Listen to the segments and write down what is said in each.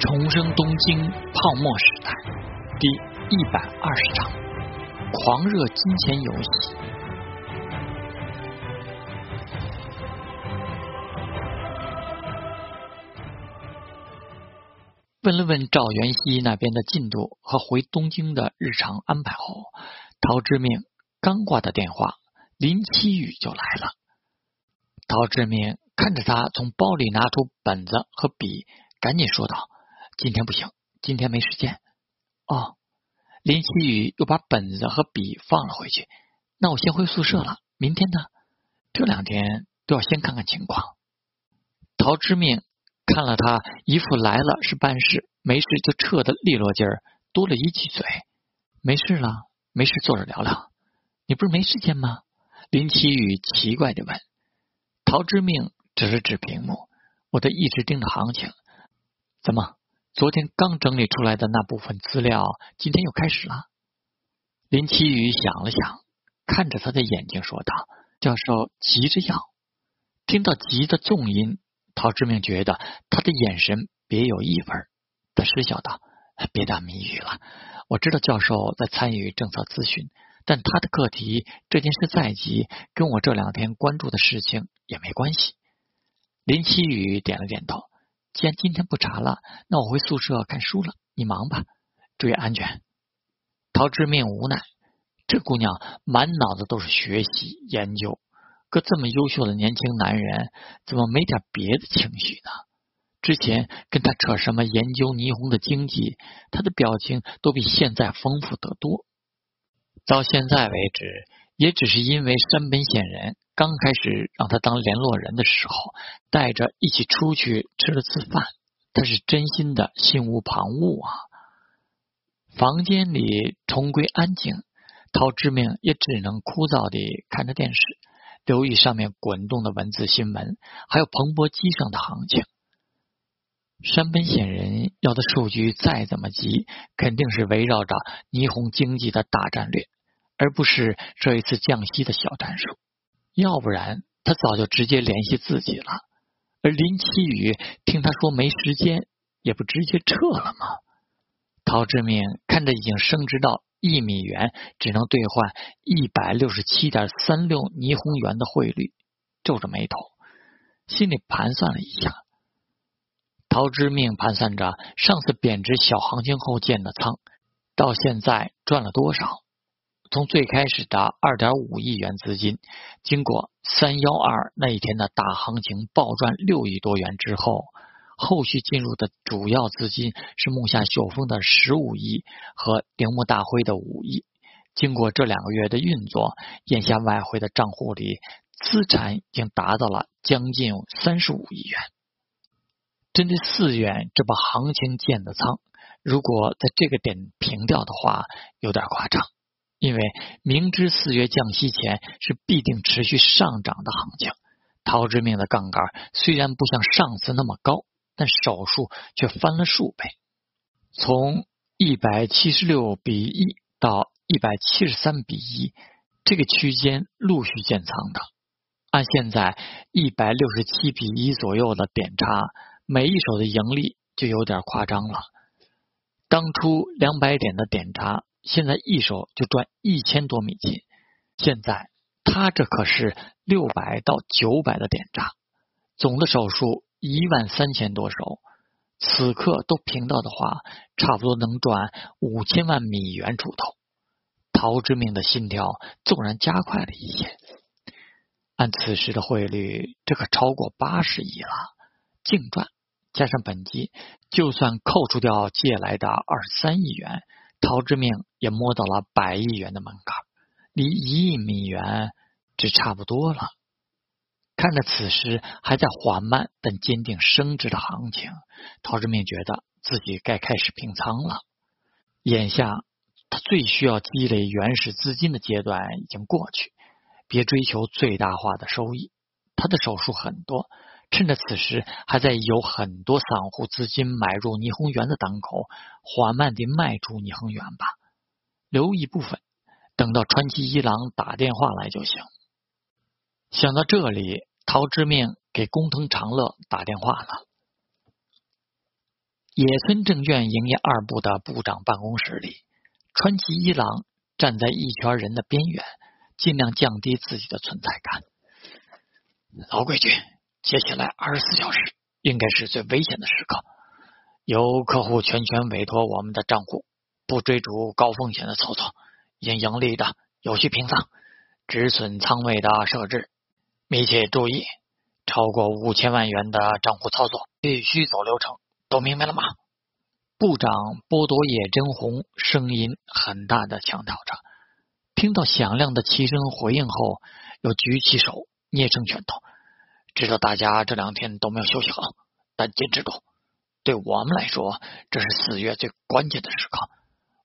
重生东京泡沫时代第一百二十章：狂热金钱游戏。问了问赵元熙那边的进度和回东京的日常安排后，陶之命刚挂的电话，林七雨就来了。陶之命看着他从包里拿出本子和笔，赶紧说道。今天不行，今天没时间。哦，林奇宇又把本子和笔放了回去。那我先回宿舍了。明天呢？这两天都要先看看情况。陶之命看了他一副来了是办事，没事就撤的利落劲儿，多了一句嘴：“没事了，没事，坐着聊聊。”你不是没时间吗？林奇宇奇怪的问。陶之命指了指屏幕：“我得一直盯着行情。怎么？”昨天刚整理出来的那部分资料，今天又开始了。林奇宇想了想，看着他的眼睛说道：“教授急着要。”听到“急”的重音，陶志明觉得他的眼神别有意味。他失笑道：“别打谜语了，我知道教授在参与政策咨询，但他的课题这件事再急，跟我这两天关注的事情也没关系。”林奇宇点了点头。既然今天不查了，那我回宿舍看书了。你忙吧，注意安全。陶之命无奈，这姑娘满脑子都是学习研究，可这么优秀的年轻男人，怎么没点别的情绪呢？之前跟他扯什么研究霓虹的经济，他的表情都比现在丰富得多。到现在为止，也只是因为山本显人。刚开始让他当联络人的时候，带着一起出去吃了次饭，他是真心的心无旁骛啊。房间里重归安静，陶之命也只能枯燥地看着电视，留意上面滚动的文字新闻，还有彭博机上的行情。山本显人要的数据再怎么急，肯定是围绕着霓虹经济的大战略，而不是这一次降息的小战术。要不然他早就直接联系自己了。而林奇宇听他说没时间，也不直接撤了吗？陶志明看着已经升值到一美元只能兑换一百六十七点三六霓虹元的汇率，皱着眉头，心里盘算了一下。陶之命盘算着上次贬值小行情后建的仓，到现在赚了多少？从最开始的二点五亿元资金，经过三幺二那一天的大行情暴赚六亿多元之后，后续进入的主要资金是木下秀峰的十五亿和铃木大辉的五亿。经过这两个月的运作，眼下外汇的账户里资产已经达到了将近三十五亿元。针对四元这把行情建的仓，如果在这个点平掉的话，有点夸张。因为明知四月降息前是必定持续上涨的行情，陶之命的杠杆虽然不像上次那么高，但手数却翻了数倍，从一百七十六比一到一百七十三比一这个区间陆续建仓的，按现在一百六十七比一左右的点差，每一手的盈利就有点夸张了。当初两百点的点差。现在一手就赚一千多美金，现在他这可是六百到九百的点炸，总的手数一万三千多手，此刻都平到的话，差不多能赚五千万美元出头。陶之命的心跳纵然加快了一些，按此时的汇率，这可超过八十亿了，净赚加上本金，就算扣除掉借来的二十三亿元。陶志明也摸到了百亿元的门槛，离一亿美元只差不多了。看着此时还在缓慢但坚定升值的行情，陶志明觉得自己该开始平仓了。眼下他最需要积累原始资金的阶段已经过去，别追求最大化的收益。他的手术很多。趁着此时还在有很多散户资金买入霓虹园的档口，缓慢地卖出霓虹园吧，留一部分，等到川崎一郎打电话来就行。想到这里，陶之命给工藤长乐打电话了。野村证券营业二部的部长办公室里，川崎一郎站在一圈人的边缘，尽量降低自己的存在感。老规矩，接下来二十四小时应该是最危险的时刻。由客户全权委托我们的账户，不追逐高风险的操作，应盈利的有序平仓，止损仓位的设置，密切注意。超过五千万元的账户操作必须走流程，都明白了吗？部长波多野真红声音很大的强调着。听到响亮的齐声回应后，又举起手，捏成拳头。知道大家这两天都没有休息好，但坚持住。对我们来说，这是四月最关键的时刻。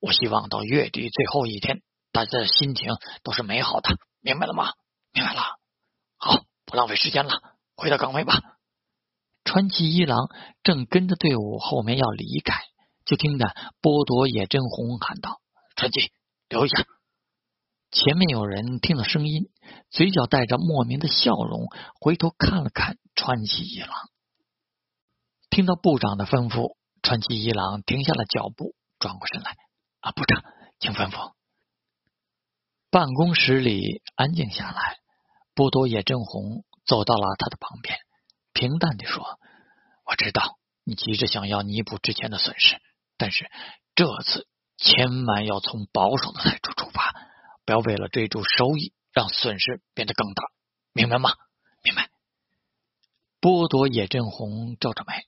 我希望到月底最后一天，大家的心情都是美好的，明白了吗？明白了。好，不浪费时间了。回到岗位吧。川崎一郎正跟着队伍后面要离开，就听见波多野真红喊道：“川崎，留一下。”前面有人听了声音，嘴角带着莫名的笑容，回头看了看川崎一郎。听到部长的吩咐，川崎一郎停下了脚步，转过身来：“啊，部长，请吩咐。”办公室里安静下来，波多野正弘。走到了他的旁边，平淡的说：“我知道你急着想要弥补之前的损失，但是这次千万要从保守的态度出发，不要为了追逐收益让损失变得更大，明白吗？明白。”剥夺野真红皱着眉：“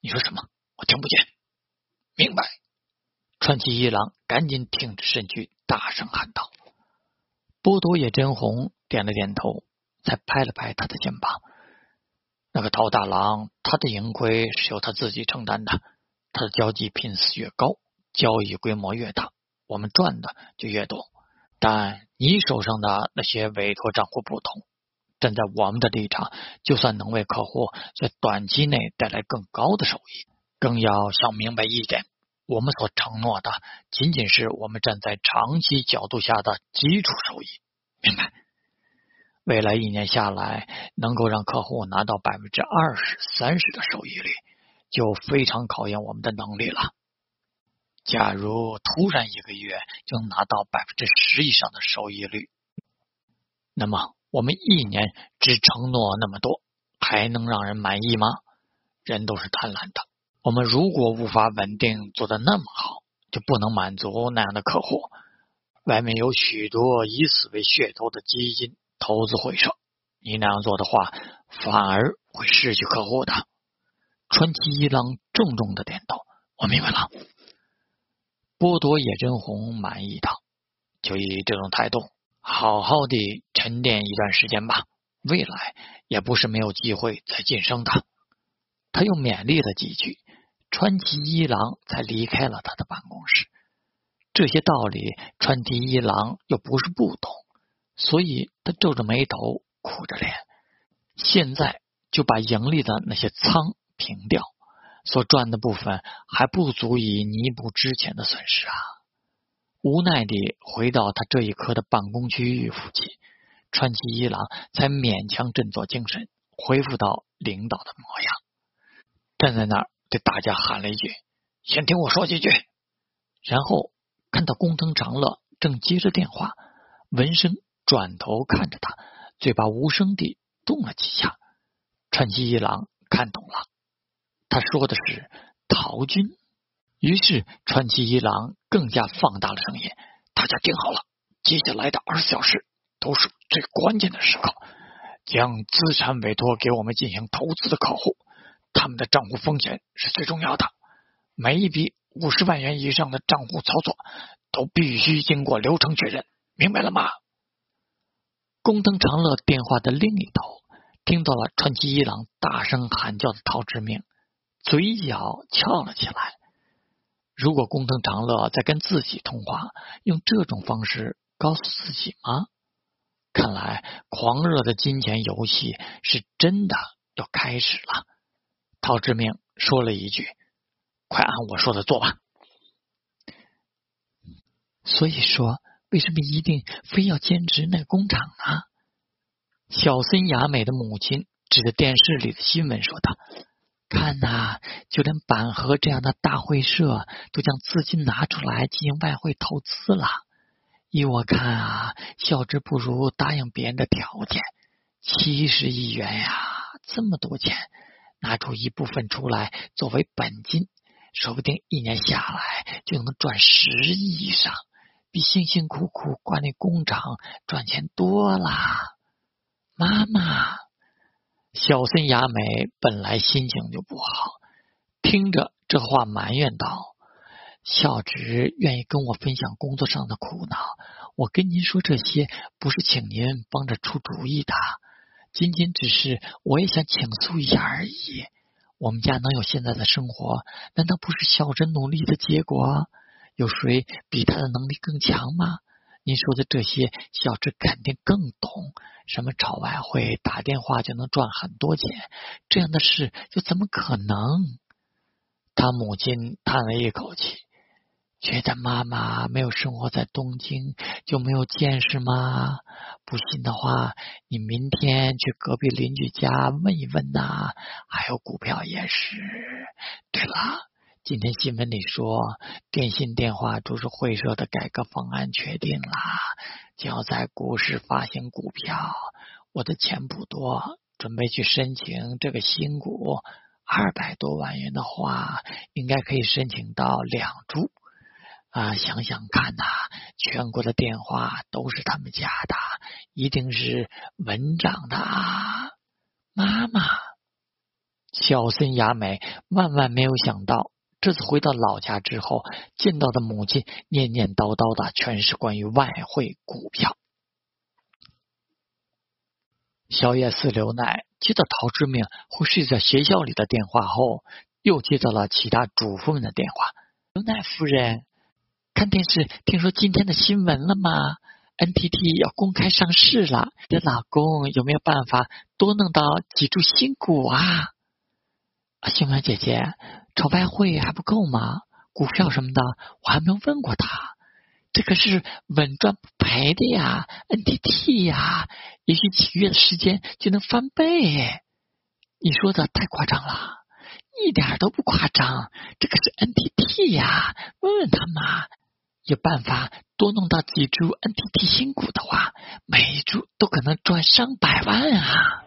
你说什么？我听不见。”明白。川崎一郎赶紧挺直身躯，大声喊道：“剥夺野真红点了点头。”才拍了拍他的肩膀。那个陶大郎，他的盈亏是由他自己承担的。他的交际频次越高，交易规模越大，我们赚的就越多。但你手上的那些委托账户不同，站在我们的立场，就算能为客户在短期内带来更高的收益，更要想明白一点：我们所承诺的仅仅是我们站在长期角度下的基础收益。明白？未来一年下来，能够让客户拿到百分之二十三十的收益率，就非常考验我们的能力了。假如突然一个月就能拿到百分之十以上的收益率，那么我们一年只承诺那么多，还能让人满意吗？人都是贪婪的。我们如果无法稳定做的那么好，就不能满足那样的客户。外面有许多以此为噱头的基金。投资回撤，你那样做的话，反而会失去客户的。川崎一郎重重的点头，我明白了。剥夺野真红满意道：“就以这种态度，好好的沉淀一段时间吧，未来也不是没有机会再晋升的。”他又勉励了几句，川崎一郎才离开了他的办公室。这些道理，川崎一郎又不是不懂。所以他皱着眉头，苦着脸，现在就把盈利的那些仓平掉，所赚的部分还不足以弥补之前的损失啊！无奈地回到他这一科的办公区域附近，川崎一郎才勉强振作精神，恢复到领导的模样，站在那儿对大家喊了一句：“先听我说几句。”然后看到工藤长乐正接着电话，闻声。转头看着他，嘴巴无声地动了几下。川崎一郎看懂了，他说的是陶军。于是川崎一郎更加放大了声音：“大家听好了，接下来的二十小时都是最关键的时刻。将资产委托给我们进行投资的客户，他们的账户风险是最重要的。每一笔五十万元以上的账户操作都必须经过流程确认，明白了吗？”宫藤长乐电话的另一头听到了川崎一郎大声喊叫的陶之命，嘴角翘了起来。如果工藤长乐在跟自己通话，用这种方式告诉自己吗？看来狂热的金钱游戏是真的要开始了。陶志明说了一句：“快按我说的做吧。”所以说。为什么一定非要兼职那个工厂呢？小森雅美的母亲指着电视里的新闻说道：“看呐，就连板河这样的大会社都将资金拿出来进行外汇投资了。依我看啊，孝之不如答应别人的条件。七十亿元呀，这么多钱，拿出一部分出来作为本金，说不定一年下来就能赚十亿以上，比辛辛苦苦管理工厂赚钱多啦。妈妈，小森雅美本来心情就不好，听着这话埋怨道。孝直愿意跟我分享工作上的苦恼，我跟您说这些不是请您帮着出主意的，仅仅只是我也想倾诉一下而已。我们家能有现在的生活，难道不是孝直努力的结果？有谁比他的能力更强吗？您说的这些，小智肯定更懂。什么炒外汇、打电话就能赚很多钱，这样的事又怎么可能？他母亲叹了一口气。觉得妈妈没有生活在东京就没有见识吗？不信的话，你明天去隔壁邻居家问一问呐。还有股票也是。对了，今天新闻里说电信电话株式会社的改革方案确定了，就要在股市发行股票。我的钱不多，准备去申请这个新股，二百多万元的话，应该可以申请到两注。啊，想想看呐，全国的电话都是他们家的，一定是稳涨的。啊！妈妈，小孙雅美万万没有想到，这次回到老家之后，见到的母亲念念叨叨的全是关于外汇、股票。小野寺刘奈接到陶之命会睡在学校里的电话后，又接到了其他主妇们的电话。刘奈夫人。看电视，听说今天的新闻了吗？NTT 要公开上市了，你的老公有没有办法多弄到几注新股啊？啊，新闻姐姐，炒外汇还不够吗？股票什么的，我还没有问过他。这可是稳赚不赔的呀，NTT 呀，也许几个月的时间就能翻倍。你说的太夸张了，一点都不夸张，这可是 NTT 呀，问问他嘛。有办法多弄到几株 NTT 新股的话，每一株都可能赚上百万啊！